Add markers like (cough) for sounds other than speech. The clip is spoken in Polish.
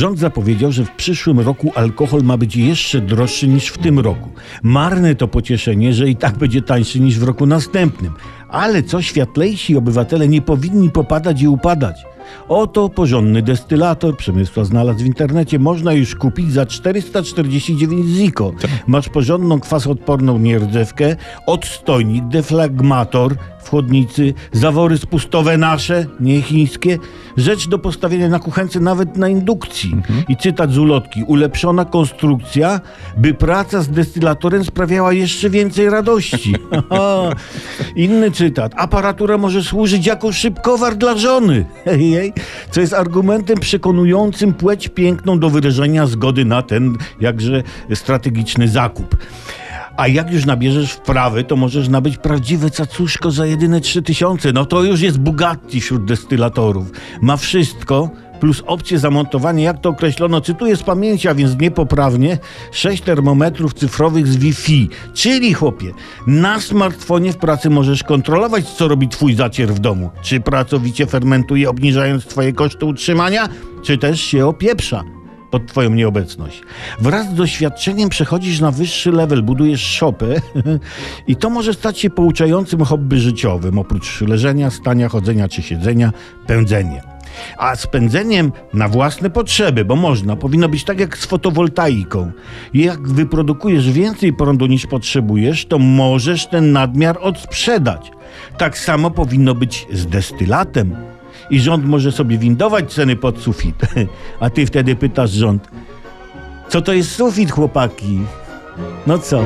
Rząd zapowiedział, że w przyszłym roku alkohol ma być jeszcze droższy niż w tym roku. Marne to pocieszenie, że i tak będzie tańszy niż w roku następnym. Ale co światlejsi obywatele nie powinni popadać i upadać. Oto porządny destylator, Przemysła znalazł w internecie, można już kupić za 449 ziko. Masz porządną kwasodporną nierdzewkę, odstojnik, deflagmator w chłodnicy, zawory spustowe nasze, nie chińskie, rzecz do postawienia na kuchence nawet na indukcji. I cytat z ulotki, ulepszona konstrukcja, by praca z destylatorem sprawiała jeszcze więcej radości. (laughs) Inny cytat, aparatura może służyć jako szybkowar dla żony. (laughs) Co jest argumentem przekonującym płeć piękną do wyrażenia zgody na ten jakże strategiczny zakup. A jak już nabierzesz wprawy, to możesz nabyć prawdziwe cacuszko za jedyne 3000. No to już jest Bugatti wśród destylatorów. Ma wszystko, plus opcję zamontowania, jak to określono, cytuję z pamięci, a więc niepoprawnie, 6 termometrów cyfrowych z Wi-Fi. Czyli, chłopie, na smartfonie w pracy możesz kontrolować, co robi twój zacier w domu. Czy pracowicie fermentuje, obniżając twoje koszty utrzymania, czy też się opieprza pod twoją nieobecność. Wraz z doświadczeniem przechodzisz na wyższy level, budujesz szopę (laughs) i to może stać się pouczającym hobby życiowym, oprócz leżenia, stania, chodzenia czy siedzenia, pędzenie. A z pędzeniem na własne potrzeby, bo można, powinno być tak jak z fotowoltaiką. Jak wyprodukujesz więcej prądu niż potrzebujesz, to możesz ten nadmiar odsprzedać. Tak samo powinno być z destylatem. I rząd może sobie windować ceny pod sufit. (laughs) A ty wtedy pytasz rząd, co to jest sufit, chłopaki? No co?